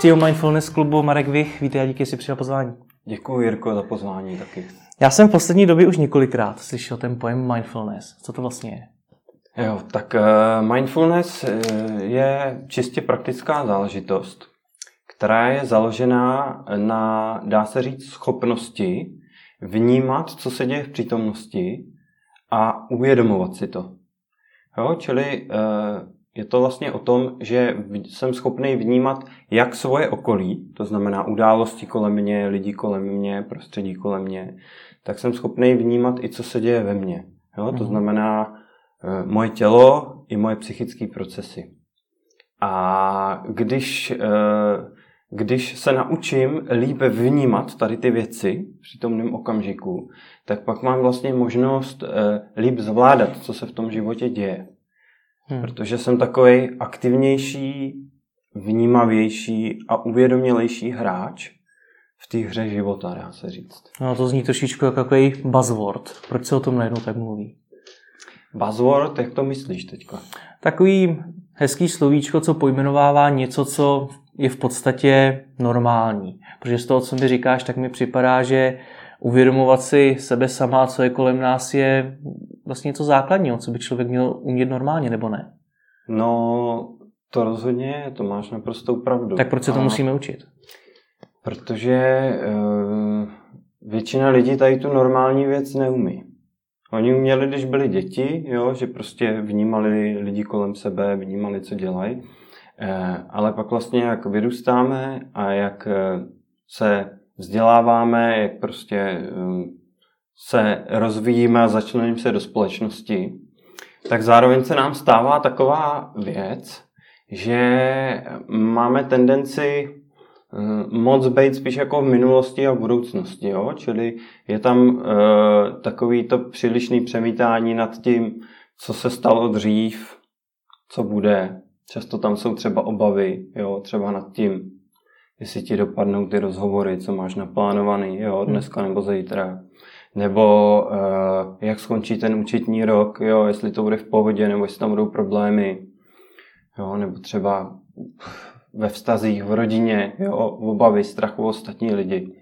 CEO Mindfulness klubu Marek Vich, vítej a díky, že jsi přijal pozvání. Děkuji Jirko za pozvání taky. Já jsem v poslední době už několikrát slyšel ten pojem mindfulness. Co to vlastně je? Jo, tak uh, mindfulness uh, je čistě praktická záležitost, která je založená na, dá se říct, schopnosti vnímat, co se děje v přítomnosti a uvědomovat si to. Jo, čili uh, je to vlastně o tom, že jsem schopný vnímat jak svoje okolí, to znamená události kolem mě, lidi kolem mě, prostředí kolem mě, tak jsem schopný vnímat i co se děje ve mně. Jo? To mhm. znamená e, moje tělo i moje psychické procesy. A když, e, když se naučím líp vnímat tady ty věci v přítomném okamžiku, tak pak mám vlastně možnost e, líp zvládat, co se v tom životě děje. Hmm. Protože jsem takový aktivnější, vnímavější a uvědomělejší hráč v té hře života, dá se říct. No to zní trošičku jako takový buzzword. Proč se o tom najednou tak mluví? Buzzword, jak to myslíš teďka? Takový hezký slovíčko, co pojmenovává něco, co je v podstatě normální. Protože z toho, co mi říkáš, tak mi připadá, že uvědomovat si sebe sama, co je kolem nás, je vlastně něco základního, co by člověk měl umět normálně, nebo ne? No, to rozhodně, to máš naprostou pravdu. Tak proč se to a... musíme učit? Protože uh, většina lidí tady tu normální věc neumí. Oni uměli, když byli děti, jo, že prostě vnímali lidi kolem sebe, vnímali, co dělají. Eh, ale pak vlastně, jak vyrůstáme a jak eh, se vzděláváme, jak prostě se rozvíjíme a začneme se do společnosti, tak zároveň se nám stává taková věc, že máme tendenci um, moc být spíš jako v minulosti a v budoucnosti. Jo? Čili je tam uh, takový to přílišný přemítání nad tím, co se stalo dřív, co bude. Často tam jsou třeba obavy, jo? třeba nad tím, jestli ti dopadnou ty rozhovory, co máš naplánovaný, jo, dneska nebo zítra. Nebo uh, jak skončí ten účetní rok, jo, jestli to bude v pohodě, nebo jestli tam budou problémy. Jo, nebo třeba ve vztazích, v rodině, jo, obavy, strach o ostatní lidi.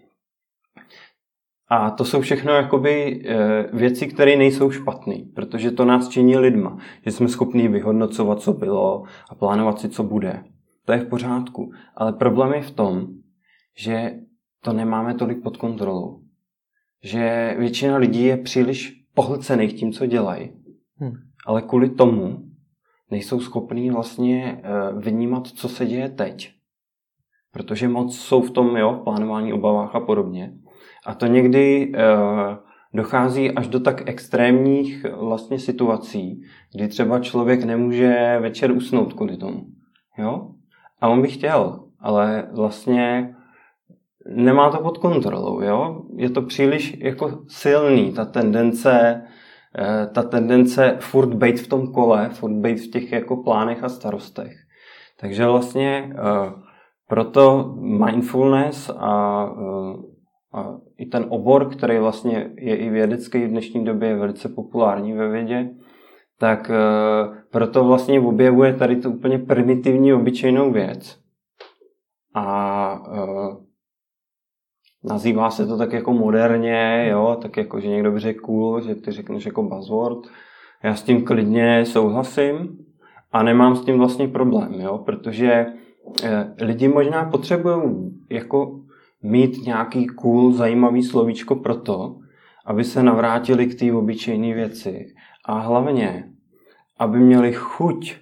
A to jsou všechno jakoby eh, věci, které nejsou špatné, protože to nás činí lidma, že jsme schopní vyhodnocovat, co bylo a plánovat si, co bude to je v pořádku. Ale problém je v tom, že to nemáme tolik pod kontrolou. Že většina lidí je příliš pohlcených tím, co dělají. Hmm. Ale kvůli tomu nejsou schopní vlastně eh, vnímat, co se děje teď. Protože moc jsou v tom, jo, plánování, obavách a podobně. A to někdy uh, dochází až do tak extrémních vlastně situací, kdy třeba člověk nemůže večer usnout kvůli tomu. Jo? A on by chtěl, ale vlastně nemá to pod kontrolou, jo? Je to příliš jako silný, ta tendence, eh, ta tendence furt být v tom kole, furt být v těch jako plánech a starostech. Takže vlastně eh, proto mindfulness a, eh, a i ten obor, který vlastně je i vědecký v dnešní době, je velice populární ve vědě, tak proto vlastně objevuje tady tu úplně primitivní, obyčejnou věc. A nazývá se to tak jako moderně, jo, tak jako, že někdo by řekl cool, že ty řekneš jako buzzword. Já s tím klidně souhlasím a nemám s tím vlastně problém, jo, protože uh, lidi možná potřebují jako mít nějaký cool, zajímavý slovíčko pro to, aby se navrátili k té obyčejné věci. A hlavně, aby měli chuť,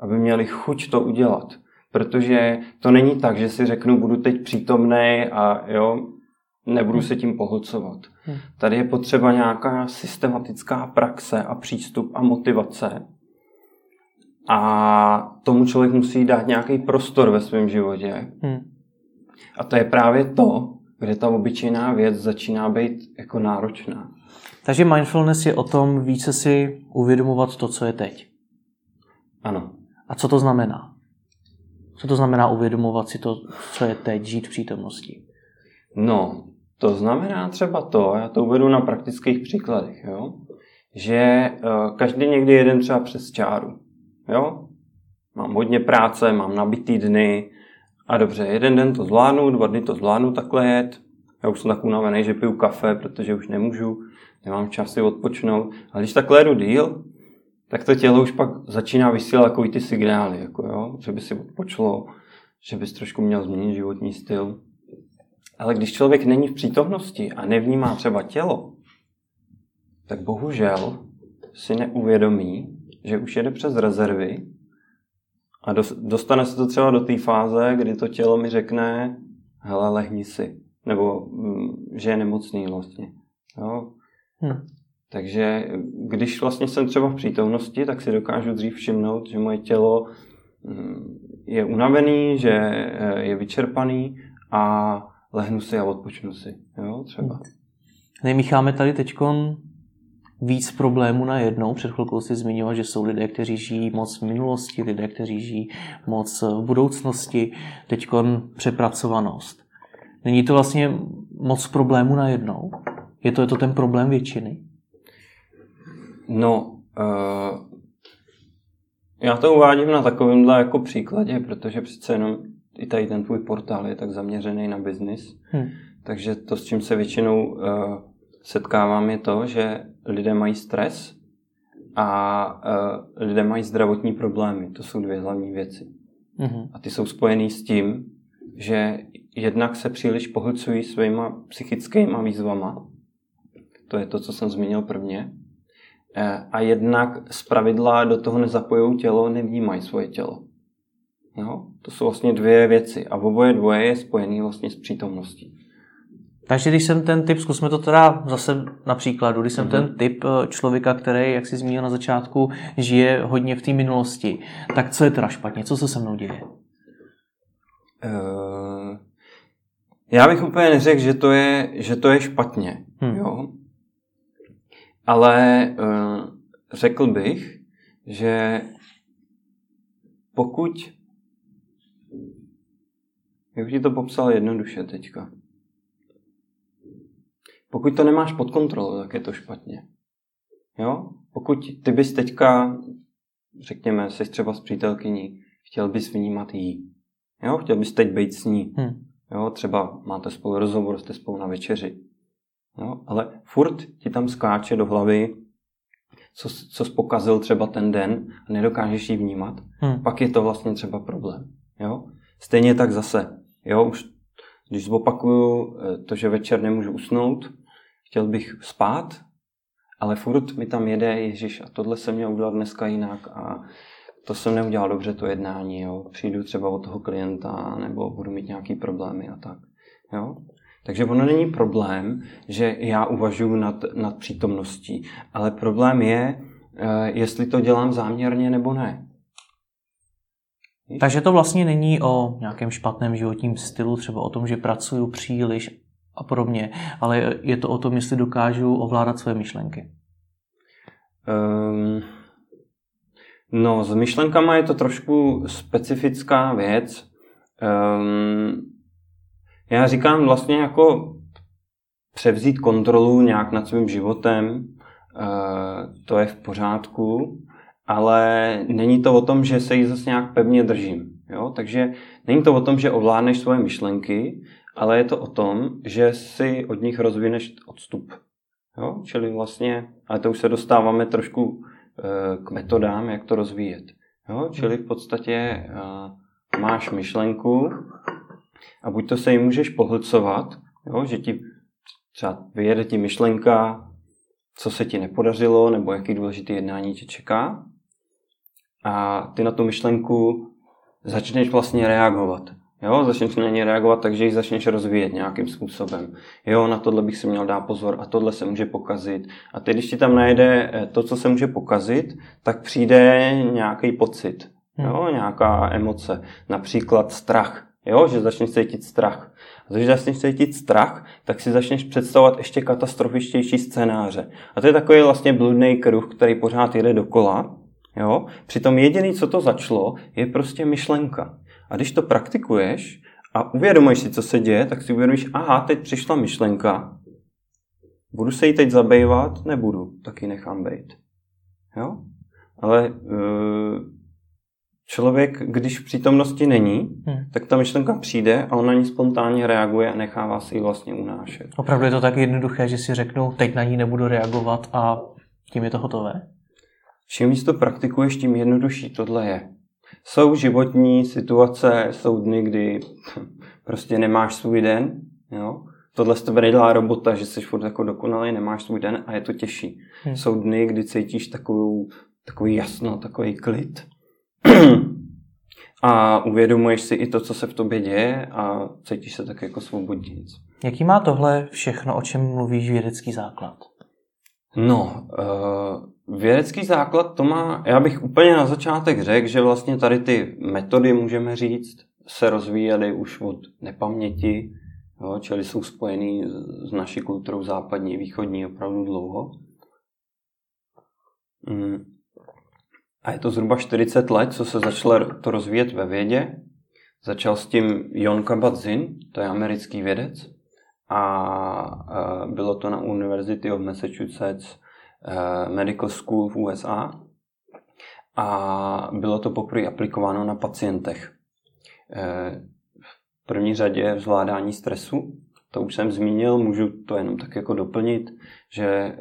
aby měli chuť to udělat. Protože to není tak, že si řeknu, budu teď přítomný a jo, nebudu se tím pohlcovat. Hmm. Tady je potřeba nějaká systematická praxe a přístup a motivace. A tomu člověk musí dát nějaký prostor ve svém životě. Hmm. A to je právě to, kde ta obyčejná věc začíná být jako náročná. Takže mindfulness je o tom více si uvědomovat to, co je teď. Ano. A co to znamená? Co to znamená uvědomovat si to, co je teď, žít v přítomnosti? No, to znamená třeba to, já to uvedu na praktických příkladech, jo? že uh, každý někdy jeden třeba přes čáru. Jo? Mám hodně práce, mám nabitý dny A dobře, jeden den to zvládnu, dva dny to zvládnu takhle jet. Já už jsem tak unavený, že piju kafe, protože už nemůžu, nemám čas si odpočnout. A když takhle jedu díl, tak to tělo už pak začíná vysílat takový ty signály, jako jo, že by si odpočlo, že bys trošku měl změnit životní styl. Ale když člověk není v přítomnosti a nevnímá třeba tělo, tak bohužel si neuvědomí, že už jede přes rezervy a dostane se to třeba do té fáze, kdy to tělo mi řekne, hele, lehni si. Nebo mm, že je nemocný vlastně. Jo? Hmm. Takže když vlastně jsem třeba v přítomnosti, tak si dokážu dřív všimnout, že moje tělo mm, je unavený, že eh, je vyčerpaný a lehnu si a odpočnu si. Jo, třeba. Nemícháme tady teďkon víc problémů na jednou. Před chvilkou si zmiňoval, že jsou lidé, kteří žijí moc v minulosti, lidé, kteří žijí moc v budoucnosti, teď přepracovanost. Není to vlastně moc problémů na jednou? Je to, je to ten problém většiny? No, uh, já to uvádím na takovémhle jako příkladě, protože přece jenom i tady ten tvůj portál je tak zaměřený na biznis. Hmm. Takže to, s čím se většinou uh, setkávám, je to, že lidé mají stres a uh, lidé mají zdravotní problémy. To jsou dvě hlavní věci. Mm-hmm. A ty jsou spojený s tím, že jednak se příliš pohlcují svýma psychickýma výzvama. To je to, co jsem zmínil prvně. Eh, a jednak z pravidla do toho nezapojují tělo, nevnímají svoje tělo. Jo? To jsou vlastně dvě věci. A oboje dvoje je spojený vlastně s přítomností. Takže když jsem ten typ, zkusme to teda zase na příkladu, když jsem mm-hmm. ten typ eh, člověka, který, jak jsi zmínil na začátku, žije hodně v té minulosti, tak co je teda špatně? Co se se mnou děje? Uh, já bych úplně neřekl, že to je, že to je špatně. Hmm. Jo? Ale uh, řekl bych, že pokud jak ti to popsal jednoduše teďka. Pokud to nemáš pod kontrolou, tak je to špatně. Jo? Pokud ty bys teďka, řekněme, jsi třeba s přítelkyní, chtěl bys vnímat jí. Jo? Chtěl bys teď být s ní. Hmm. Jo? Třeba máte spolu rozhovor, jste spolu na večeři. Jo? Ale furt ti tam skáče do hlavy, co, co jsi pokazil třeba ten den a nedokážeš ji vnímat, hmm. pak je to vlastně třeba problém. Jo? Stejně tak zase, jo, už když zopakuju eh, to, že večer nemůžu usnout, chtěl bych spát, ale furt mi tam jede, Ježíš, a tohle jsem měl udělat dneska jinak a to jsem neudělal dobře, to jednání, jo. Přijdu třeba od toho klienta, nebo budu mít nějaký problémy a tak, jo. Takže ono není problém, že já uvažuji nad, nad přítomností, ale problém je, eh, jestli to dělám záměrně nebo ne. Takže to vlastně není o nějakém špatném životním stylu, třeba o tom, že pracuju příliš a podobně, ale je to o tom, jestli dokážu ovládat své myšlenky. Um, no, s myšlenkama je to trošku specifická věc. Um, já říkám vlastně jako převzít kontrolu nějak nad svým životem, uh, to je v pořádku, ale není to o tom, že se jí zase nějak pevně držím. Jo? Takže není to o tom, že ovládneš svoje myšlenky, ale je to o tom, že si od nich rozvineš odstup. Jo? Čili vlastně, ale to už se dostáváme trošku e, k metodám, jak to rozvíjet. Jo? Čili v podstatě e, máš myšlenku a buď to se jí můžeš pohlcovat, jo? že ti třeba vyjede ti myšlenka, co se ti nepodařilo, nebo jaký důležitý jednání tě čeká, a ty na tu myšlenku začneš vlastně reagovat. Jo, začneš na ně reagovat tak, že ji začneš rozvíjet nějakým způsobem. Jo, na tohle bych si měl dát pozor a tohle se může pokazit. A teď, když ti tam najde eh, to, co se může pokazit, tak přijde nějaký pocit, jo, hmm. nějaká emoce. Například strach, jo, že začneš cítit strach. A když začneš cítit strach, tak si začneš představovat ještě katastrofičtější scénáře. A to je takový vlastně bludný kruh, který pořád jede dokola Jo? Přitom jediný, co to začalo, je prostě myšlenka. A když to praktikuješ a uvědomuješ si, co se děje, tak si uvědomíš, aha, teď přišla myšlenka, budu se jí teď zabývat? Nebudu, taky nechám být. Jo? Ale e, člověk, když v přítomnosti není, Hmm. tak ta myšlenka přijde a on na ní spontánně reaguje a nechává si ji vlastně unášet. Opravdu je to tak jednoduché, že si řeknu, teď na ní nebudu reagovat a tím je to hotové? Čím víc to praktikuješ, tím jednodušší tohle je. Jsou životní situace, jsou dny, kdy prostě nemáš svůj den, jo? Tohle z tebe nedělá robota, že jsi furt jako dokonalý, nemáš svůj den a je to těžší. Hmm. Jsou dny, kdy cítíš takovou, takový jasno, takový klid. A uvědomuješ si i to, co se v tobě děje a cítíš se tak jako svobodnějc. Jaký má tohle všechno, o čem mluvíš, vědecký základ? No, uh, vědecký základ to má, já bych úplně na začátek řekl, že vlastně tady ty metody, můžeme říct, se rozvíjely už od nepaměti, jo, čili jsou spojený s- s naší kulturou západní, východní opravdu dlouho. A je to zhruba 40 let, co se začalo to rozvíjet ve vědě. Začal s tím Jon Kabat-Zinn, to je americký vědec, a eh, bylo to na University of Massachusetts eh, Medical School v USA a bylo to poprvé aplikováno na pacientech. Eh, V první řadě zvládání stresu, to už jsem zmínil, můžu to jenom tak jako doplnit, že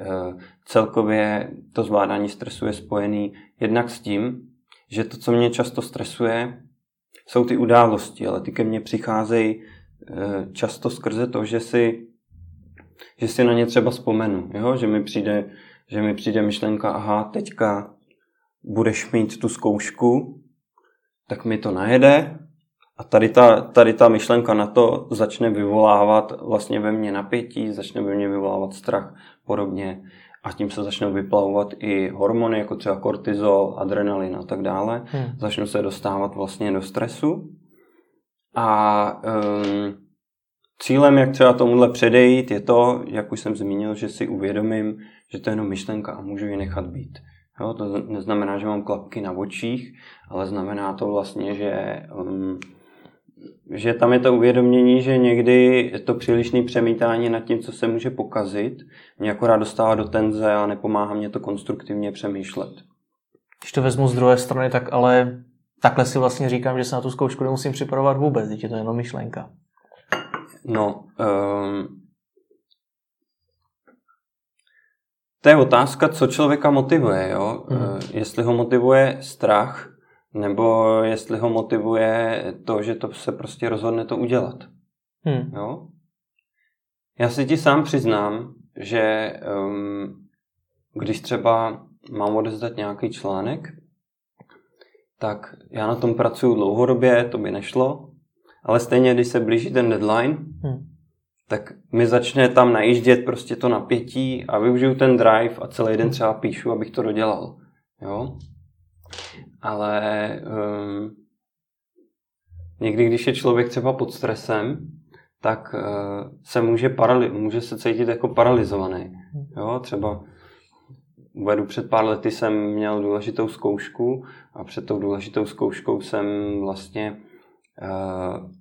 celkově to zvládání stresu je spojený jednak s tím, že to, co mě často stresuje, jsou ty události, ale ty ke mně přicházejí eh, často skrze to, že si, že si na ně třeba vzpomenu, jo? Že, mi přijde, že mi přijde myšlenka, aha, teďka budeš mít tu zkoušku, tak mi to najede a tady ta, tady ta myšlenka na to začne vyvolávat vlastně ve mně napětí, začne ve mně vyvolávat strach podobně a tím se začnou vyplavovat i hormony, jako třeba kortizol, adrenalin a tak dále. Hmm. Začnu se dostávat vlastně do stresu a um, cílem, jak třeba tomuhle předejít, je to, jak už jsem zmínil, že si uvědomím, že to je jenom myšlenka a můžu ji nechat být. Jo, to neznamená, že mám klapky na očích, ale znamená to vlastně, že, um, že tam je to uvědomění, že někdy to přílišné přemítání nad tím, co se může pokazit, mě akorát dostává do tenze a nepomáhá mě to konstruktivně přemýšlet. Když to vezmu z druhé strany, tak ale takhle si vlastně říkám, že se na tu zkoušku nemusím připravovat vůbec, teď je to jenom myšlenka. No, um, to je otázka, co člověka motivuje, jo? Hmm. Jestli ho motivuje strach, nebo jestli ho motivuje to, že to se prostě rozhodne to udělat, Hmm. jo? Já si ti sám přiznám, že um, když třeba mám odezdat nějaký článek, tak já na tom pracuji dlouhodobě, to by nešlo, ale stejně, když se blíží ten deadline, Hmm. tak mi začne tam najíždět prostě to napětí a využiju ten drive a celý den třeba píšu, abych to dodělal. Jo? Ale um, někdy, když je člověk třeba pod stresem, tak uh, se může, parali- může se cítit jako paralizovaný. Jo? Třeba uvedu před pár lety jsem měl důležitou zkoušku a před tou důležitou zkouškou jsem vlastně uh,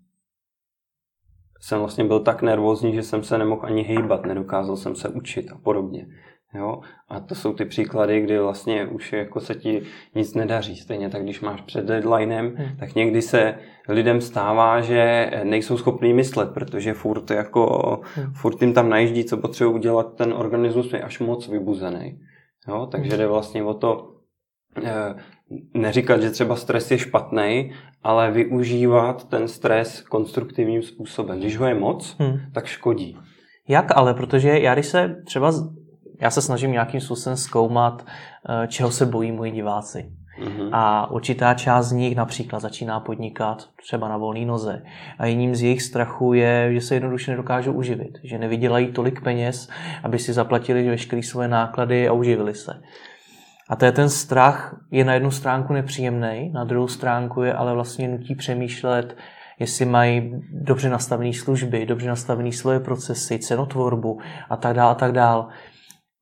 jsem vlastně byl tak nervózní, že jsem se nemohl ani hejbat, nedokázal jsem se učit a podobně. Jo? A to jsou ty příklady, kdy vlastně už jako se ti nic nedaří. Stejně tak, když máš před deadlinem, Hmm. tak někdy se lidem stává, že nejsou schopní myslet, protože furt, jako, Hmm. furt jim tam najíždí, co potřebují udělat, ten organismus je až moc vybuzený. Jo? Takže jde vlastně o to, eh, neříkat, že třeba stres je špatný, ale využívat ten stres konstruktivním způsobem. Když ho je moc, Hmm. tak škodí. Jak ale, protože já když se třeba, já se snažím nějakým způsobem zkoumat, eh, čeho se bojí moji diváci. Mhm. A určitá část z nich například začíná podnikat třeba na volné noze. A jedním z jejich strachů je, že se jednoduše nedokážou uživit. Že nevydělají tolik peněz, aby si zaplatili veškeré svoje náklady a uživili se. A to je ten strach, je na jednu stránku nepříjemný, na druhou stránku je ale vlastně nutí přemýšlet, jestli mají dobře nastavené služby, dobře nastavené svoje procesy, cenotvorbu a tak dále a tak dále.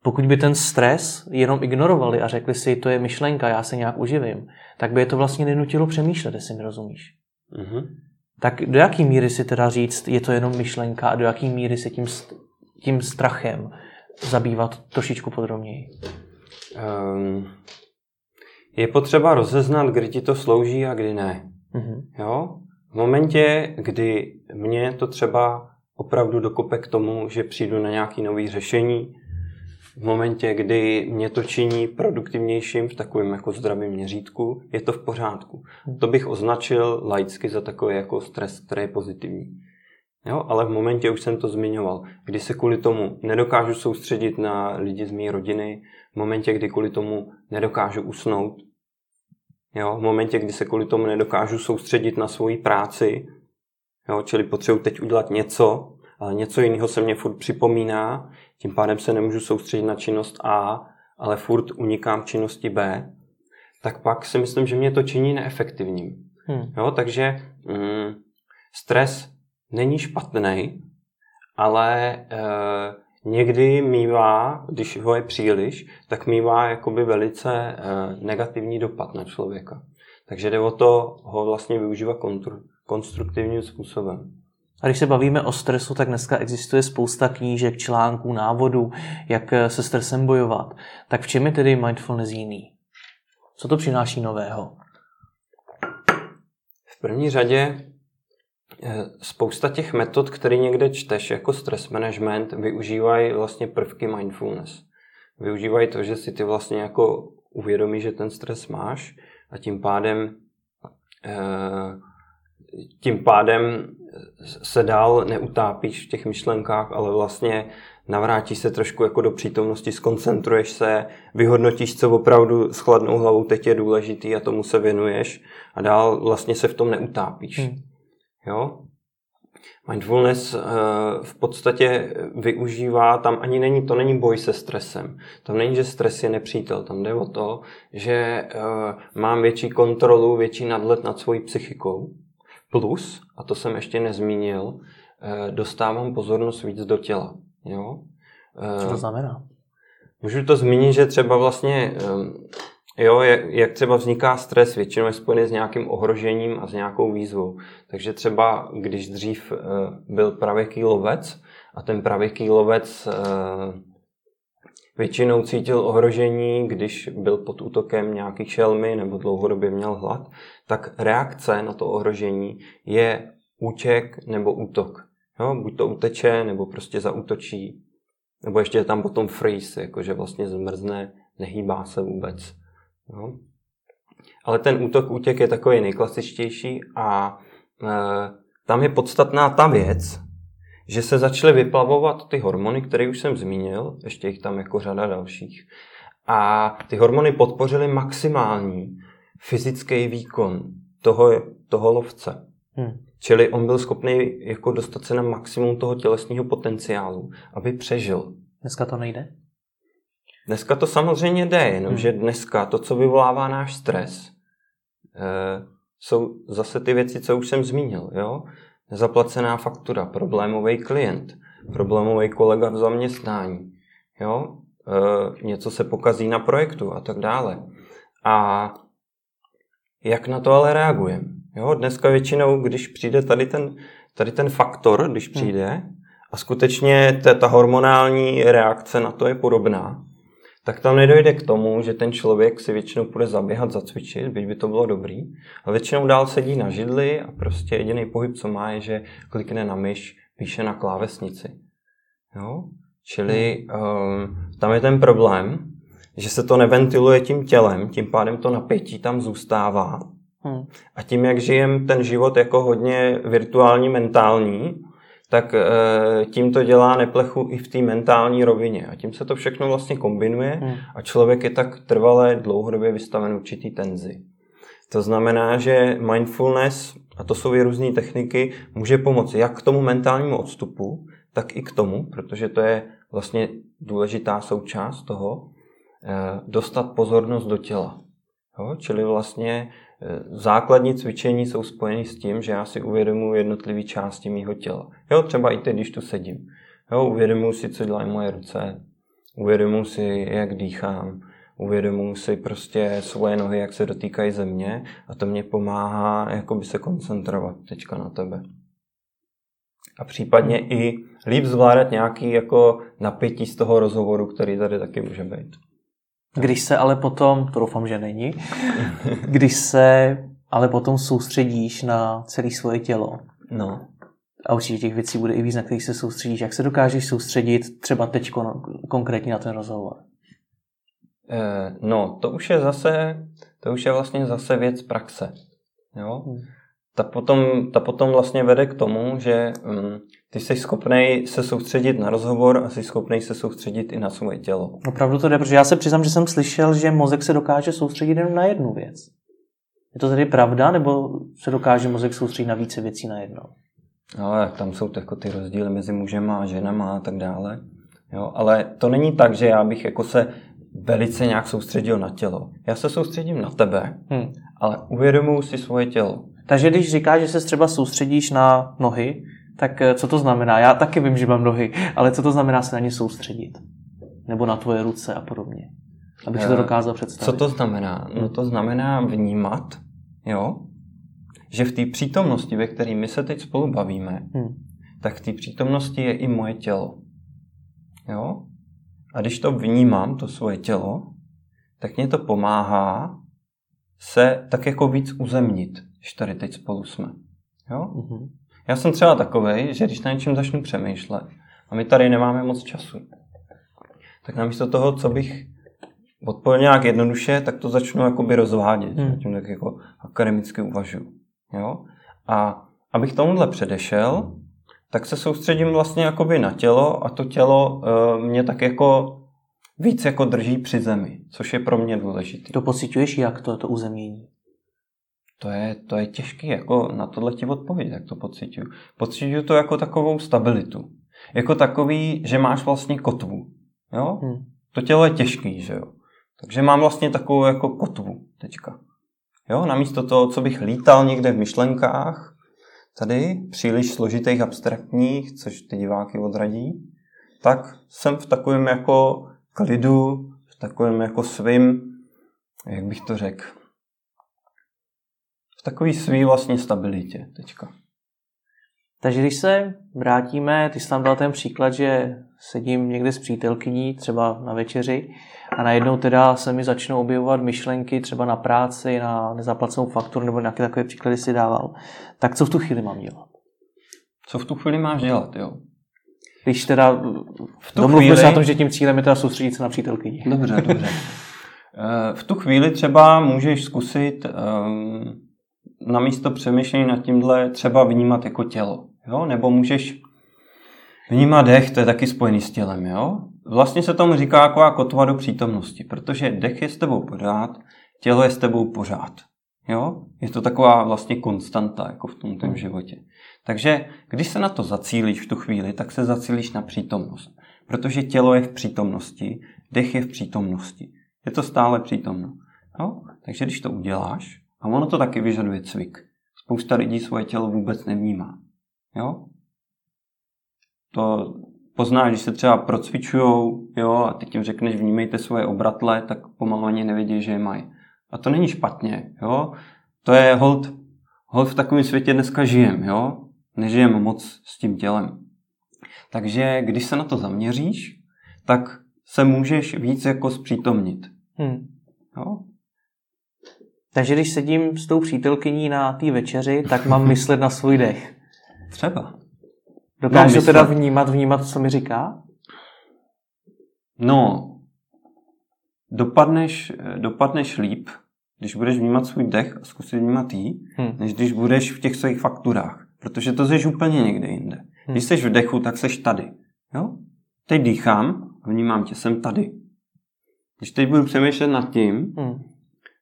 Pokud by ten stres jenom ignorovali a řekli si, to je myšlenka, já se nějak uživím, tak by je to vlastně nenutilo přemýšlet, jestli mi rozumíš. Mhm. Tak do jaký míry si teda říct, je to jenom myšlenka a do jaký míry se tím, tím strachem zabývat trošičku podrobněji? Um, je potřeba rozeznat, kdy ti to slouží a kdy ne. Mm-hmm. Jo? V momentě, kdy mě to třeba opravdu dokope k tomu, že přijdu na nějaké nové řešení, v momentě, kdy mě to činí produktivnějším v takovém jako zdravém měřítku, je to v pořádku. To bych označil laicky za takový jako stres, který je pozitivní. Jo, ale v momentě, už jsem to zmiňoval, kdy se kvůli tomu nedokážu soustředit na lidi z mé rodiny, v momentě, kdy kvůli tomu nedokážu usnout, jo, v momentě, kdy se kvůli tomu nedokážu soustředit na svoji práci, jo, čili potřebuji teď udělat něco, ale něco jiného se mě furt připomíná, tím pádem se nemůžu soustředit na činnost A, ale furt unikám činnosti B, tak pak si myslím, že mě to činí neefektivním. Hmm. Jo, takže mm, stres není špatný, ale e, někdy mývá, když ho je příliš, tak mývá jakoby velice e, negativní dopad na člověka. Takže jde o to ho vlastně využívat kontr, konstruktivním způsobem. A když se bavíme o stresu, tak dneska existuje spousta knížek, článků, návodů, jak se stresem bojovat. Tak v čem je tedy mindfulness jiný? Co to přináší nového? V první řadě eh, spousta těch metod, které někde čteš jako stress management, využívají vlastně prvky mindfulness. Využívají to, že si ty vlastně jako uvědomíš, že ten stres máš a tím pádem eh, tím pádem se dál neutápíš v těch myšlenkách, ale vlastně navrátíš se trošku jako do přítomnosti, skoncentruješ se, vyhodnotíš, co opravdu s chladnou hlavou teď je důležitý a tomu se věnuješ a dál vlastně se v tom neutápíš. Hmm. Jo? Mindfulness uh, v podstatě využívá, tam ani není, to není boj se stresem. Tam není, že stres je nepřítel. Tam jde o to, že uh, mám větší kontrolu, větší nadhled nad svojí psychikou Plus, a to jsem ještě nezmínil, eh, dostávám pozornost víc do těla. Jo? Co to znamená? Můžu to zmínit, že třeba vlastně, eh, jo, jak třeba vzniká stres, většinou je spojený s nějakým ohrožením a s nějakou výzvou. Takže třeba, když dřív eh, byl pravěký lovec a ten pravěký lovec většinou cítil ohrožení, když byl pod útokem nějaký šelmy nebo dlouhodobě měl hlad, tak reakce na to ohrožení je útěk nebo útok. Jo, buď to uteče, nebo prostě zautočí, nebo ještě je tam potom freeze, jakože vlastně zmrzne, nehýbá se vůbec. Jo. Ale ten útok, útěk je takový nejklasičtější a e, tam je podstatná ta věc, že se začaly vyplavovat ty hormony, které už jsem zmínil, ještě jich tam jako řada dalších. A ty hormony podpořily maximální fyzický výkon toho, toho lovce. Hmm. Čili on byl schopný jako dostat se na maximum toho tělesního potenciálu, aby přežil. Dneska to nejde? Dneska to samozřejmě jde, jenomže hmm. dneska to, co vyvolává náš stres, eh, jsou zase ty věci, co už jsem zmínil. Jo? Nezaplacená faktura, problémový klient, problémový kolega v zaměstnání, jo? E, něco se pokazí na projektu a tak dále. A jak na to ale reagujeme? Jo, dneska většinou, když přijde tady ten, tady ten faktor, když hmm. přijde, a skutečně ta, ta hormonální reakce na to je podobná, tak tam nedojde k tomu, že ten člověk si většinou půjde zaběhat, zacvičit, byť by to bylo dobrý, a většinou dál sedí na židli a prostě jediný pohyb, co má, je, že klikne na myš, píše na klávesnici. Jo? Čili um, tam je ten problém, že se to neventiluje tím tělem, tím pádem to napětí tam zůstává. Hmm. A tím, jak žijem ten život jako hodně virtuální, mentální, tak e, tím to dělá neplechu i v té mentální rovině. A tím se to všechno vlastně kombinuje hmm. a člověk je tak trvalé dlouhodobě vystaven určitý tenzi. To znamená, že mindfulness, a to jsou i různé techniky, může pomoci jak k tomu mentálnímu odstupu, tak i k tomu, protože to je vlastně důležitá součást toho, Eh, dostat pozornost do těla. Jo? Čili vlastně eh, základní cvičení jsou spojeny s tím, že já si uvědomuji jednotlivé části mého těla. Jo, třeba i teď, když tu sedím. Jo, uvědomuji si, co dělají moje ruce, uvědomuji si, jak dýchám, uvědomuji si prostě svoje nohy, jak se dotýkají země a to mě pomáhá jakoby se koncentrovat teďka na tebe. A případně i líp zvládat nějaký jako napětí z toho rozhovoru, který tady taky může být. Když se ale potom, to doufám, že není, když se ale potom soustředíš na celé svoje tělo, No. a určitě těch věcí bude i víc, na kterých se soustředíš, jak se dokážeš soustředit třeba teď konkrétně na ten rozhovor? Eh, no, to už je zase, to už je vlastně zase věc praxe. Jo? Hmm. Ta potom, ta potom vlastně vede k tomu, že um, ty jsi schopný se soustředit na rozhovor a jsi schopný se soustředit i na svoje tělo. Opravdu to jde, protože já se přiznám, že jsem slyšel, že mozek se dokáže soustředit jenom na jednu věc. Je to tedy pravda, nebo se dokáže mozek soustředit na více věcí na jedno? Ale tam jsou jako ty rozdíly mezi mužem a ženama a tak dále. Jo, ale to není tak, že já bych jako se velice nějak soustředil na tělo. Já se soustředím na tebe, Hmm. ale uvědomuji si svoje tělo. Takže když říkáš, že se třeba soustředíš na nohy, tak eh, co to znamená? Já taky vím, že mám nohy, ale co to znamená se na ně soustředit? Nebo na tvoje ruce a podobně? Abych si to Eh, dokázal představit. Co to znamená? No to znamená vnímat, jo, že v té přítomnosti, ve které my se teď spolu bavíme, Hmm. tak v té přítomnosti je i moje tělo. Jo? A když to vnímám, to svoje tělo, tak mě to pomáhá se tak jako víc uzemnit, když tady teď spolu jsme. Jo? Mhm. Já jsem třeba takovej, že když na něčem začnu přemýšlet, a my tady nemáme moc času, tak namísto toho, co bych odpověděl nějak jednoduše, tak to začnu jakoby rozvádět. Hmm. Tím tak jako akademicky uvažuji. Jo? A abych tomuhle předešel, tak se soustředím vlastně jakoby na tělo a to tělo uh, mě tak jako víc jako drží při zemi, což je pro mě důležité. To pocituješ jak to, to uzemnění? To je, to je těžké jako na tohle ti odpovědět, jak to pocituju. Pocituju to jako takovou stabilitu. Jako takový, že máš vlastně kotvu. Jo? Hmm. To tělo je těžký, že jo? Takže mám vlastně takovou jako kotvu teďka. Jo, namísto toho, co bych lítal někde v myšlenkách, tady příliš složitých abstraktních, což ty diváky odradí, tak jsem v takovém jako klidu, v takovém jako svým, jak bych to řekl, takový svý vlastně stabilitě teďka. Takže když se vrátíme, ty jsi tam dal ten příklad, že sedím někde s přítelkyní, třeba na večeři, a najednou teda se mi začnou objevovat myšlenky třeba na práci, na nezaplacenou fakturu, nebo nějaké takové příklady si dával. Tak co v tu chvíli mám dělat? Co v tu chvíli máš dělat, jo? Když teda V tu domluvíme se chvíli- na tom, že tím cílem je teda soustředit se na přítelkyni. Dobře, dobře. Eh, V tu chvíli třeba můžeš zkusit um, na místo přemýšlení nad tímhle třeba vnímat jako tělo. Jo? Nebo můžeš vnímat dech, to je taky spojený s tělem. Jo? Vlastně se tomu říká jako kotva do přítomnosti, protože dech je s tebou pořád, tělo je s tebou pořád. Jo? Je to taková vlastně konstanta jako v tom tém životě. Takže když se na to zacílíš v tu chvíli, tak se zacílíš na přítomnost. Protože tělo je v přítomnosti, dech je v přítomnosti. Je to stále přítomno. Jo? Takže když to uděláš, a ono to taky vyžaduje cvik. Spousta lidí svoje tělo vůbec nevnímá. Jo? To poznáš, když se třeba procvičujou, jo, a ty tím řekneš, vnímejte svoje obratle, tak pomalu ani nevědí, že je mají. A to není špatně, jo. To je hold, hold v takovém světě dneska žijem, jo. Nežijem moc s tím tělem. Takže když se na to zaměříš, tak se můžeš víc jako zpřítomnit. Hmm. Jo? Takže když sedím s tou přítelkyní na té večeři, tak mám myslet na svůj dech. Třeba. Dokážu No, teda vnímat, vnímat, co mi říká? No, dopadneš, dopadneš líp, když budeš vnímat svůj dech a zkusit vnímat jí, Hmm. než když budeš v těch svých fakturách. Protože to jsi úplně někde jinde. Když jsi v dechu, tak jsi tady. Jo? Teď dýchám a vnímám tě, jsem tady. Když teď budu přemýšlet nad tím, Hmm.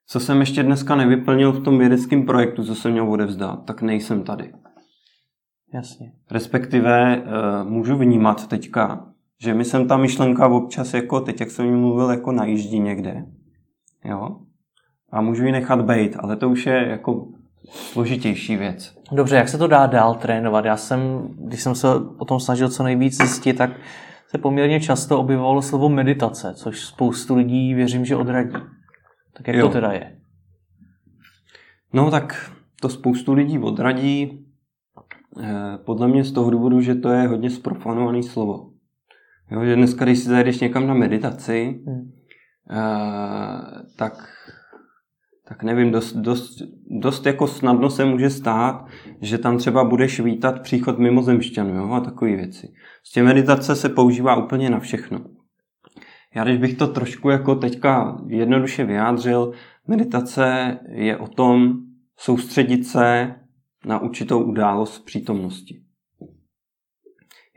Co jsem ještě dneska nevyplnil v tom vědeckém projektu, co jsem měl odevzdat, tak nejsem tady. Jasně. Respektive uh, můžu vnímat teďka, že mi sem ta myšlenka občas jako, teď jak jsem mluvil, jako najíždí někde. Jo? A můžu ji nechat bejt, ale to už je jako složitější věc. Dobře, jak se to dá dál trénovat? Já jsem, když jsem se o tom snažil co nejvíc zjistit, tak se poměrně často objevovalo slovo meditace, což spoustu lidí věřím, že odradí. Tak jak Jo. to teda je? No tak to spoustu lidí odradí, eh, podle mě z toho důvodu, že to je hodně sprofanovaný slovo. Jo, že dneska, když si zajdeš někam na meditaci, Hmm. tak, tak nevím, dost, dost, dost jako snadno se může stát, že tam třeba budeš vítat příchod mimozemšťanů jo, a takové věci. S tím meditace se používá úplně na všechno. Já když bych to trošku jako teďka jednoduše vyjádřil, meditace je o tom soustředit se na určitou událost přítomnosti.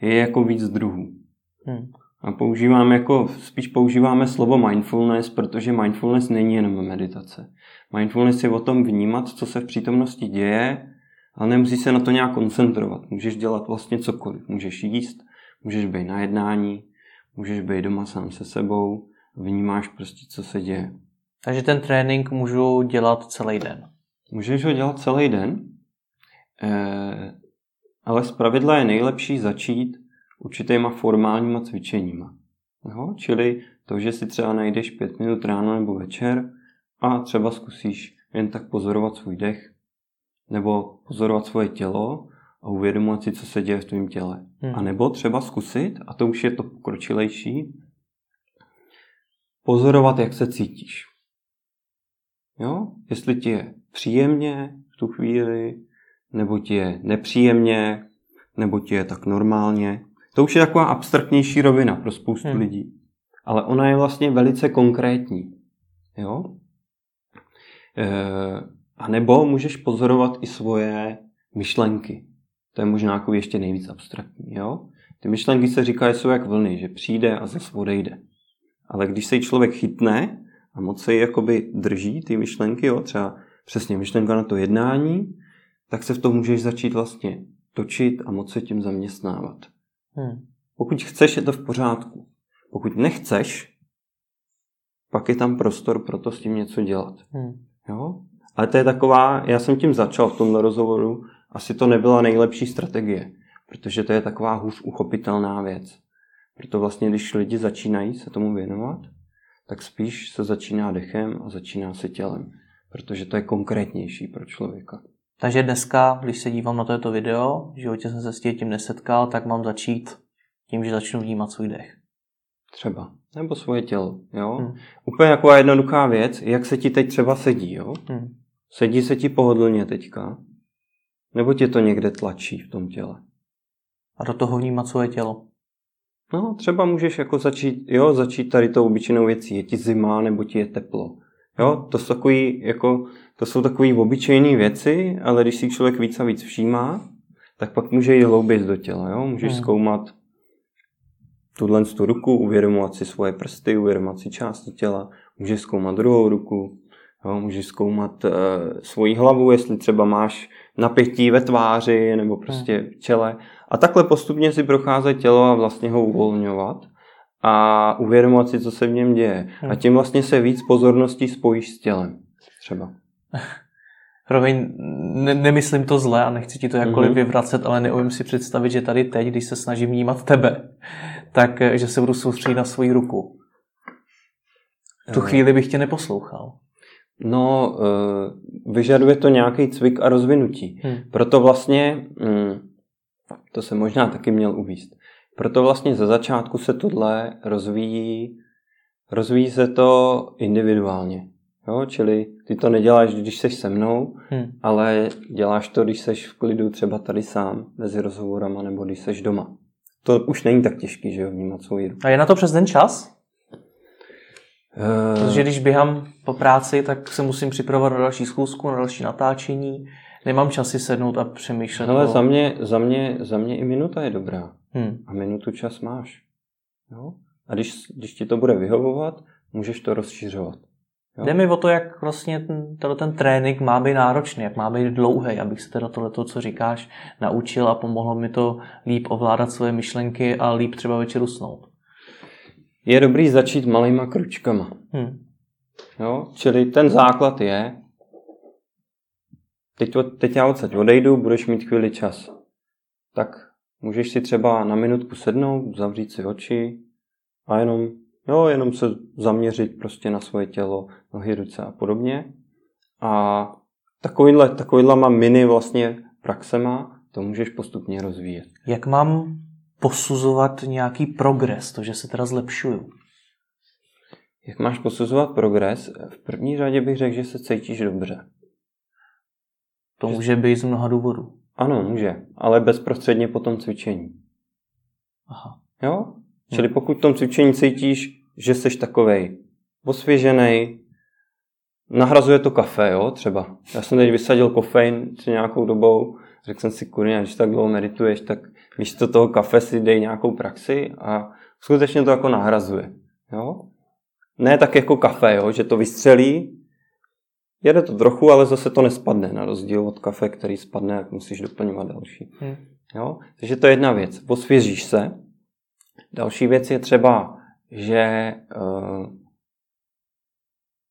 Je jako víc druhů. Hmm. A používám jako, spíš používáme slovo mindfulness, protože mindfulness není jenom meditace. Mindfulness je o tom vnímat, co se v přítomnosti děje, ale nemusí se na to nějak koncentrovat. Můžeš dělat vlastně cokoliv. Můžeš jíst, můžeš být na jednání, můžeš být doma sám se sebou, vnímáš prostě, co se děje. Takže ten trénink můžu dělat celý den. Můžeš ho dělat celý den, eh, ale z pravidla je nejlepší začít určitýma formálníma cvičeníma. Jo? Čili to, že si třeba najdeš pět minut ráno nebo večer a třeba zkusíš jen tak pozorovat svůj dech nebo pozorovat svoje tělo a uvědomovat si, co se děje v tvém těle. Hmm. A nebo třeba zkusit, a to už je to pokročilejší, pozorovat, jak se cítíš. Jo? Jestli ti je příjemně v tu chvíli, nebo ti je nepříjemně, nebo ti je tak normálně. To už je taková abstraktnější rovina pro spoustu hmm. lidí. Ale ona je vlastně velice konkrétní. Jo? E, a nebo můžeš pozorovat i svoje myšlenky. To je možná jako ještě nejvíc abstraktní. Jo? Ty myšlenky se říká, že jsou jak vlny, že přijde a zase odejde. Ale když se člověk chytne a moc se jakoby drží ty myšlenky, jo, třeba přesně myšlenka na to jednání, tak se v tom můžeš začít vlastně točit a moc se tím zaměstnávat. Hmm. Pokud chceš, je to v pořádku. Pokud nechceš, pak je tam prostor pro to s tím něco dělat. Hmm. Jo? Ale to je taková, já jsem tím začal v tomhle rozhovoru, asi to nebyla nejlepší strategie, protože to je taková hůř uchopitelná věc. Proto vlastně, když lidi začínají se tomu věnovat, tak spíš se začíná dechem a začíná se tělem, protože to je konkrétnější pro člověka. Takže dneska, když se dívám na toto video, v životě jsem se s tím nesetkal, tak mám začít tím, že začnu vnímat svůj dech. Třeba. Nebo svoje tělo. Jo? Hmm. Úplně jako jednoduchá věc, jak se ti teď třeba sedí. Jo? Hmm. Sedí se ti pohodlně teďka? Nebo tě to někde tlačí v tom těle? A do toho vnímat svoje tělo. No, třeba můžeš jako začít, jo, začít tady tou obyčejnou věcí. Je ti zima nebo ti je teplo. Jo, to jsou takový, jako, to jsou takové obyčejné věci, ale když si člověk víc a víc všímá, tak pak může jít hlouběji do těla. Jo? Můžeš hmm. zkoumat tuhle tu ruku, uvědomovat si svoje prsty, uvědomovat si části těla, můžeš zkoumat druhou ruku, jo? můžeš zkoumat uh, svoji hlavu, jestli třeba máš napětí ve tváři nebo prostě v čele. A takhle postupně si procházet tělo a vlastně ho uvolňovat a uvědomovat si, co se v něm děje. A tím vlastně se víc pozorností spojíš s tělem. Třeba. Promiň, ne, nemyslím to zle a nechci ti to jakkoliv mm-hmm. vyvracet, ale neumím si představit, že tady teď, když se snažím vnímat tebe, tak eh, že se budu soustředit na svoji ruku. V tu chvíli bych tě neposlouchal. No, uh, vyžaduje to nějaký cvik a rozvinutí. Hmm. Proto vlastně, um, to se možná taky měl uvíst, proto vlastně ze začátku se tohle rozvíjí, rozvíjí se to individuálně. Jo? Čili ty to neděláš, když jsi se mnou, hmm. ale děláš to, když jsi v klidu třeba tady sám, mezi rozhovorama, nebo když jsi doma. To už není tak těžký, že jo, vnímat svou ruku. A je na to přes den čas? Protože když běhám po práci, tak se musím připravovat na další schůzku, na další natáčení. Nemám čas si sednout a přemýšlet. Ale o... za, mě, za, mě, za mě i minuta je dobrá. Hmm. A minutu čas máš. Jo? A když, když ti to bude vyhovovat, můžeš to rozšiřovat. Jo? Jde mi o to, jak vlastně ten, ten trénink má být náročný, jak má být dlouhý, abych se teda tohle, co říkáš, naučil a pomohlo mi to líp ovládat svoje myšlenky a líp třeba večer usnout. Je dobrý začít malýma kručkama. Hmm. Jo? Čili ten základ je, teď, teď já odsaď odejdu, budeš mít chvíli čas. Tak můžeš si třeba na minutku sednout, zavřít si oči a jenom Jo, jenom se zaměřit prostě na svoje tělo, nohy, ruce a podobně. A takovýhle, takovýhle mini vlastně praxema to můžeš postupně rozvíjet. Jak mám posuzovat nějaký progres, to, že se teda zlepšuju? jak máš posuzovat progres, v první řadě bych řekl, že se cítíš dobře. To může být z mnoha důvodů. Ano, může, ale bezprostředně po tom cvičení. Aha. Jo? Čili pokud v tom cvičení cítíš, že jsi takovej osvěžený, nahrazuje to kafe, jo, třeba. Já jsem teď vysadil kofein před nějakou dobou, řekl jsem si, kurně, když tak dlouho medituješ, tak místo toho kafe si dej nějakou praxi a skutečně to jako nahrazuje, jo. Ne tak jako kafe, jo, že to vystřelí, jede to trochu, ale zase to nespadne, na rozdíl od kafe, který spadne, jak musíš doplňovat další. Hmm. Jo? Takže to je jedna věc. Osvěžíš se. Další věc je třeba, že uh,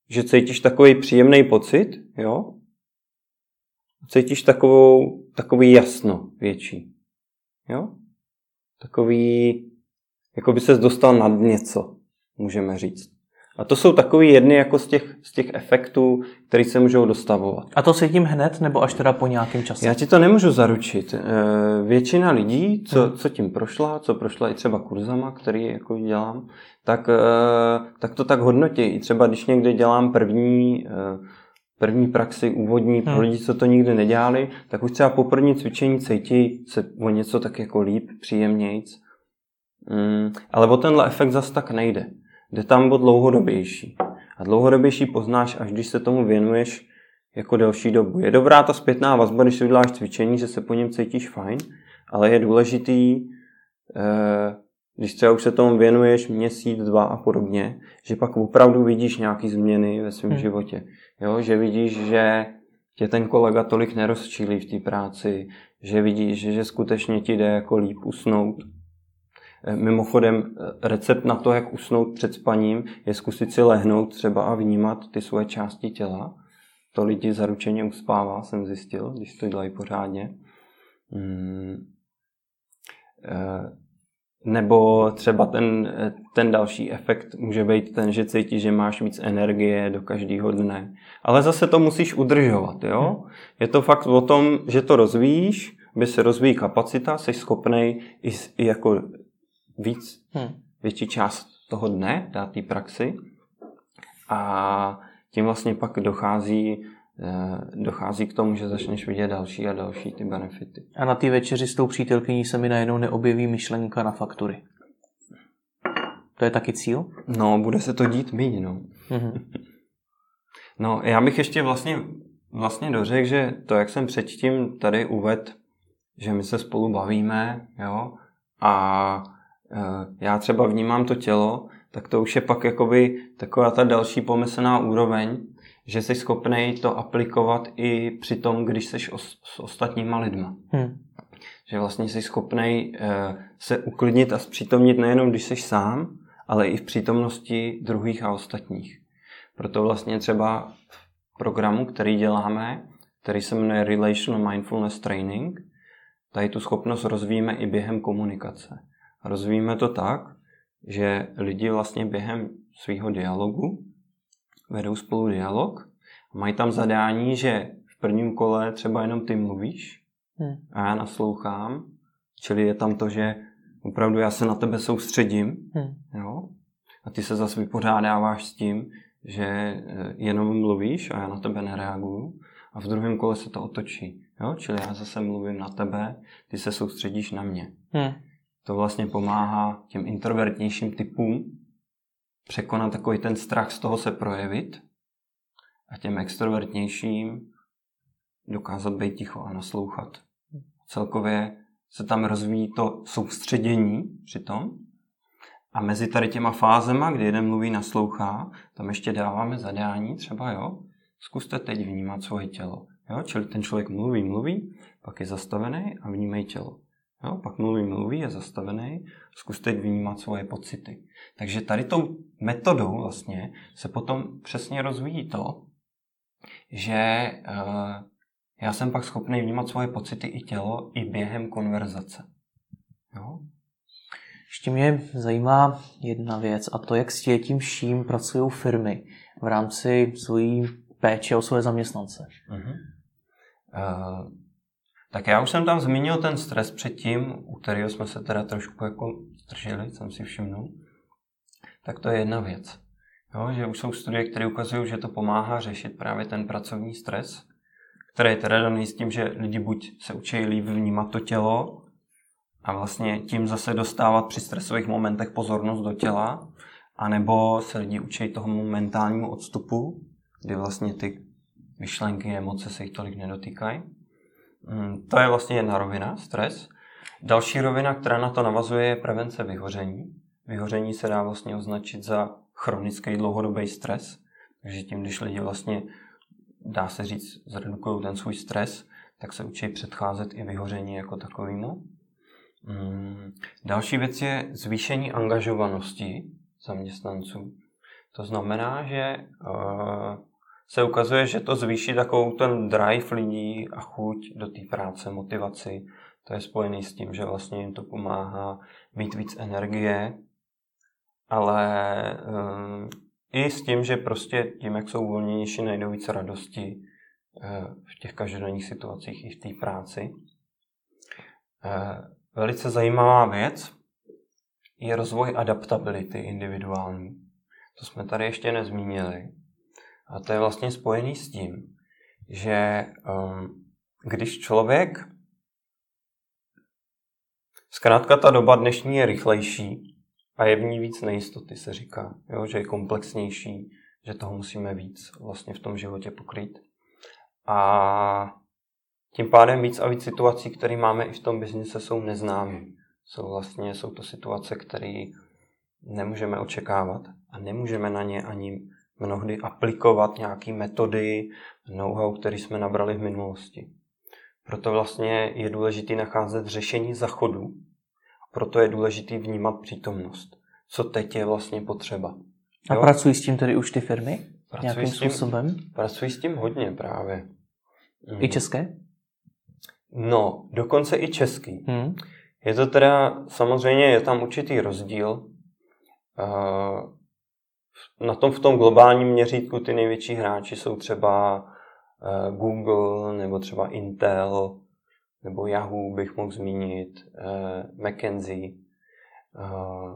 že cítíš takový příjemný pocit, jo? Cítíš takovou, takový jasno větší, jo? Takový, jako by ses dostal nad něco, můžeme říct. A to jsou takový jedny jako z těch, z těch efektů, které se můžou dostavovat. A to cítím hned, nebo až teda po nějakém čase? Já ti to nemůžu zaručit. Eh, většina lidí, co, hmm. co tím prošla, co prošla i třeba kurzama, který jako dělám, tak, eh, tak to tak hodnotí. I třeba když někdy dělám první, eh, první praxi úvodní pro hmm. lidi, co to nikdy nedělali, tak už třeba po první cvičení cítí se o něco tak jako líp, příjemnějc. Mm, ale o tenhle efekt zas tak nejde. Jde tam o dlouhodobější. A dlouhodobější poznáš, až když se tomu věnuješ jako delší dobu. Je dobrá ta zpětná vazba, když si uděláš cvičení, že se po něm cítíš fajn, ale je důležitý, eh, když třeba už se tomu věnuješ měsíc, dva a podobně, že pak opravdu vidíš nějaké změny ve svém hmm. životě. Jo? Že vidíš, že tě ten kolega tolik nerozčílí v té práci, že vidíš, že, skutečně ti jde jako líp usnout, Eh, mimochodem, eh, recept na to, jak usnout před spaním, je zkusit si lehnout třeba a vnímat ty svoje části těla. To lidi zaručeně uspává, jsem zjistil, když to dělají pořádně. Hmm. Nebo třeba ten, ten další efekt může být ten, že cítíš, že máš víc energie do každého dne. Ale zase to musíš udržovat. Jo? Je to fakt o tom, že to rozvíjíš, by se rozvíjí kapacita, jsi schopný i, i jako víc, hmm. větší část toho dne dát té praxi a tím vlastně pak dochází dochází k tomu, že začneš vidět další a další ty benefity. A na té večeři s tou přítelkyní se mi najednou neobjeví myšlenka na faktury. To je taky cíl? No, bude se to dít míň, no. Mm-hmm. no, já bych ještě vlastně, vlastně dořekl, že to, jak jsem předtím tady uvedl, že my se spolu bavíme, jo, a Eh, já třeba vnímám to tělo, tak to už je pak jakoby taková ta další pomyslná úroveň, že jsi schopný to aplikovat i při tom, když jsi s ostatníma lidma. Hmm. Že vlastně jsi schopný eh, se uklidnit a zpřítomnit nejenom, když jsi sám, ale i v přítomnosti druhých a ostatních. Proto vlastně třeba v programu, který děláme, který se jmenuje Relational Mindfulness Training, tady tu schopnost rozvíjíme i během komunikace. Rozvíjíme to tak, že lidi vlastně během svého dialogu vedou spolu dialog a mají tam zadání, že v prvním kole třeba jenom ty mluvíš hmm. a já naslouchám, čili je tam to, že opravdu já se na tebe soustředím hmm. jo? a ty se zase vypořádáváš s tím, že eh, jenom mluvíš a já na tebe nereaguju a v druhém kole se to otočí. Jo? Čili já zase mluvím na tebe, ty se soustředíš na mě. Hmm to vlastně pomáhá těm introvertnějším typům překonat takový ten strach z toho se projevit a těm extrovertnějším dokázat být ticho a naslouchat. Celkově se tam rozvíjí to soustředění přitom a mezi tady těma fázema, kdy jeden mluví, naslouchá, tam ještě dáváme zadání, třeba jo, zkuste teď vnímat svoje tělo. Jo? Čili ten člověk mluví, mluví, pak je zastavený a vnímej tělo. Jo, pak mluví, mluví, je zastavený, zkus teď vnímat svoje pocity. Takže tady tou metodou vlastně se potom přesně rozvíjí to, že uh, já jsem pak schopný vnímat svoje pocity i tělo i během konverzace. Jo? Ještě mě zajímá jedna věc a to, jak s tím vším pracují firmy v rámci svojí péče o své zaměstnance. Uh-huh. Uh, tak já už jsem tam zmínil ten stres předtím, u kterého jsme se teda trošku jako zdrželi, jsem si všimnul. Tak to je jedna věc. Jo, že už jsou studie, které ukazují, že to pomáhá řešit právě ten pracovní stres, který je teda daný s tím, že lidi buď se učí líp vnímat to tělo a vlastně tím zase dostávat při stresových momentech pozornost do těla, anebo se lidi učí tomu mentálnímu odstupu, kdy vlastně ty myšlenky, emoce se jich tolik nedotýkají. Mm, to je vlastně jedna rovina, stres. Další rovina, která na to navazuje, je prevence vyhoření. Vyhoření se dá vlastně označit za chronický dlouhodobý stres. Takže tím, když lidi vlastně, dá se říct, zredukují ten svůj stres, tak se učí předcházet i vyhoření jako takovému. Mm, další věc je zvýšení angažovanosti zaměstnanců. To znamená, že uh, se ukazuje, že to zvýší takovou ten drive lidí a chuť do té práce, motivaci. To je spojený s tím, že vlastně jim to pomáhá mít víc energie, ale um, i s tím, že prostě tím, jak jsou uvolněnější, najdou více radosti uh, v těch každodenních situacích i v té práci. Uh, velice zajímavá věc je rozvoj adaptability individuální. To jsme tady ještě nezmínili. A to je vlastně spojený s tím, že um, když člověk Zkrátka ta doba dnešní je rychlejší a je v ní víc nejistoty, se říká. Jo? Že je komplexnější, že toho musíme víc vlastně v tom životě pokrýt. A tím pádem víc a víc situací, které máme i v tom biznise, jsou neznámé. Jsou vlastně, jsou to situace, které nemůžeme očekávat a nemůžeme na ně ani mnohdy aplikovat nějaké metody, know-how, které jsme nabrali v minulosti. Proto vlastně je důležité nacházet řešení zachodu a proto je důležité vnímat přítomnost. Co teď je vlastně potřeba. A jo? pracují s tím tedy už ty firmy? Pracují nějakým s tím, způsobem? Pracují s tím hodně právě. I mhm. české? No, dokonce i český. Hmm. Je to teda, samozřejmě je tam určitý rozdíl. Na tom v tom globálním měřítku ty největší hráči jsou třeba Eh, Google nebo třeba Intel nebo Yahoo bych mohl zmínit, eh, McKinsey, eh,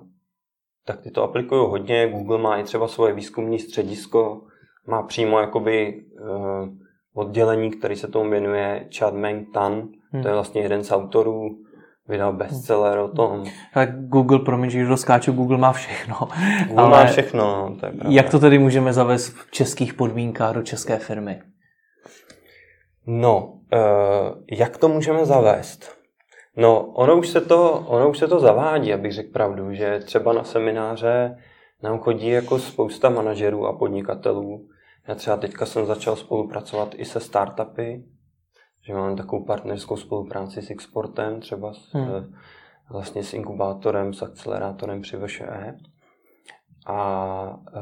tak ty to aplikují hodně. Google má i třeba svoje výzkumní středisko, má přímo jakoby oddělení, který se tomu věnuje Chad Meng Tan, hmm. to je vlastně jeden z autorů, vydal bestseller o tom. Tak Google, promiň, že skáču, Google má všechno. Google Ale má všechno, no, to je pravda. Jak to tedy můžeme zavést v českých podmínkách do české firmy? No, eh, jak to můžeme zavést? No, ono už se to, ono už se to zavádí, abych řekl pravdu, že třeba na semináře nám chodí jako spousta manažerů a podnikatelů. Já třeba teďka jsem začal spolupracovat i se startupy, že mám takovou partnerskou spolupráci s Exportem, třeba s, hmm. Eh, vlastně s inkubátorem, s akcelerátorem při VŠE. A e,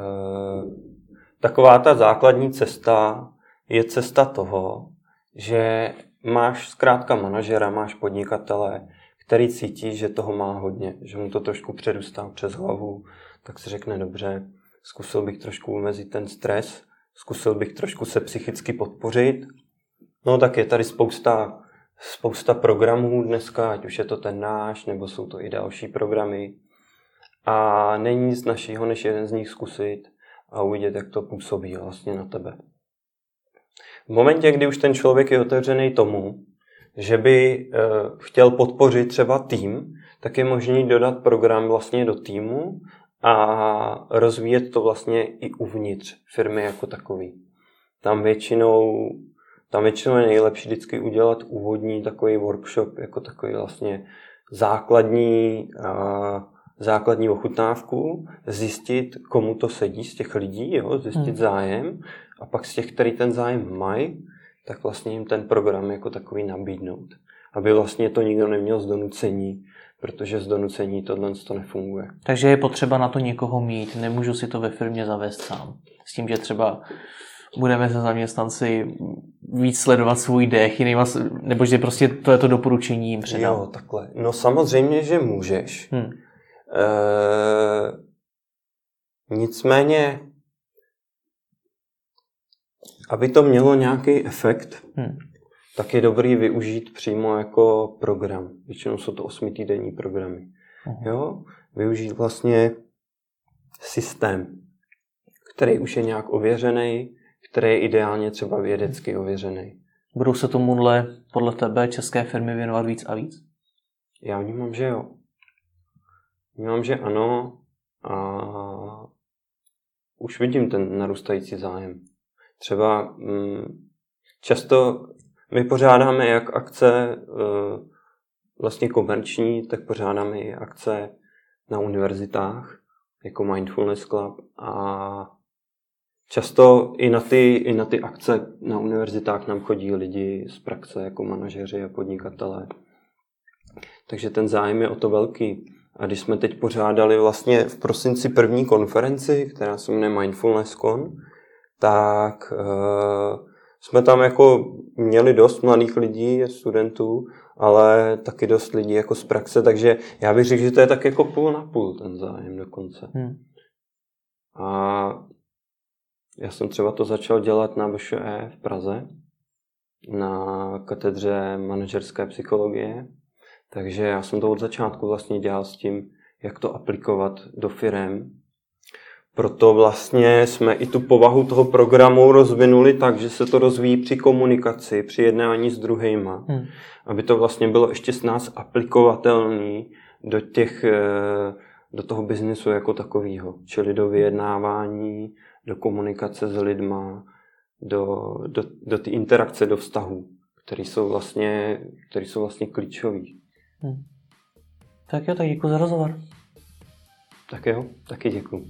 taková ta základní cesta je cesta toho, že máš zkrátka manažera, máš podnikatele, který cítí, že toho má hodně, že mu to trošku předustá přes hlavu, tak si řekne dobře, zkusil bych trošku umezit ten stres, zkusil bych trošku se psychicky podpořit. No tak je tady spousta, spousta programů dneska, ať už je to ten náš, nebo jsou to i další programy. A není nic našího, než jeden z nich zkusit a uvidět, jak to působí vlastně na tebe. V momentě, kdy už ten člověk je otevřený tomu, že by eh, chtěl podpořit třeba tým, tak je možný dodat program vlastně do týmu a rozvíjet to vlastně i uvnitř firmy jako takový. Tam většinou, tam většinou je nejlepší vždycky udělat úvodní takový workshop, jako takový vlastně základní, základní ochutnávku, zjistit, komu to sedí z těch lidí, jo, zjistit hmm. zájem a pak z těch, který ten zájem mají, tak vlastně jim ten program jako takový nabídnout. Aby vlastně to nikdo neměl z donucení, protože z donucení tohle to nefunguje. Takže je potřeba na to někoho mít, nemůžu si to ve firmě zavést sám. S tím, že třeba budeme se zaměstnanci víc sledovat svůj dech, jinýma, nebo že prostě to je to doporučení jim předám. Jo, takhle. No samozřejmě, že můžeš. Hmm. E, nicméně aby to mělo nějaký efekt, hmm. tak je dobrý využít přímo jako program. Většinou jsou to osmitýdenní programy. Hmm. Jo? Využít vlastně systém, který už je nějak ověřený, který je ideálně třeba vědecky ověřený. Budou se tomuhle podle tebe české firmy věnovat víc a víc? Já vnímám, že jo. Vnímám, že ano a už vidím ten narůstající zájem. Třeba mm, často my pořádáme jak akce e, vlastně komerční, tak pořádáme i akce na univerzitách, jako Mindfulness Club a často i na ty, i na ty akce na univerzitách nám chodí lidi z praxe jako manažeři a podnikatelé. Takže ten zájem je o to velký. A když jsme teď pořádali vlastně v prosinci první konferenci, která se jmenuje Mindfulness Con, tak uh, jsme tam jako měli dost mladých lidí, studentů, ale taky dost lidí jako z praxe, takže já bych řekl, že to je tak jako půl na půl ten zájem dokonce. Hmm. A já jsem třeba to začal dělat na VŠE v Praze, na katedře manažerské psychologie, takže já jsem to od začátku vlastně dělal s tím, jak to aplikovat do firem. Proto vlastně jsme i tu povahu toho programu rozvinuli tak, že se to rozvíjí při komunikaci, při jednání s druhýma. Hmm. Aby to vlastně bylo ještě s nás aplikovatelný do těch, eh, do toho biznesu jako takového. Čili do vyjednávání, do komunikace s lidma, do, do, do ty interakce, do vztahů, které jsou vlastně, který jsou vlastně klíčové. Hmm. Tak jo, tak děkuji za rozhovor. Tak jo, taky děkuji.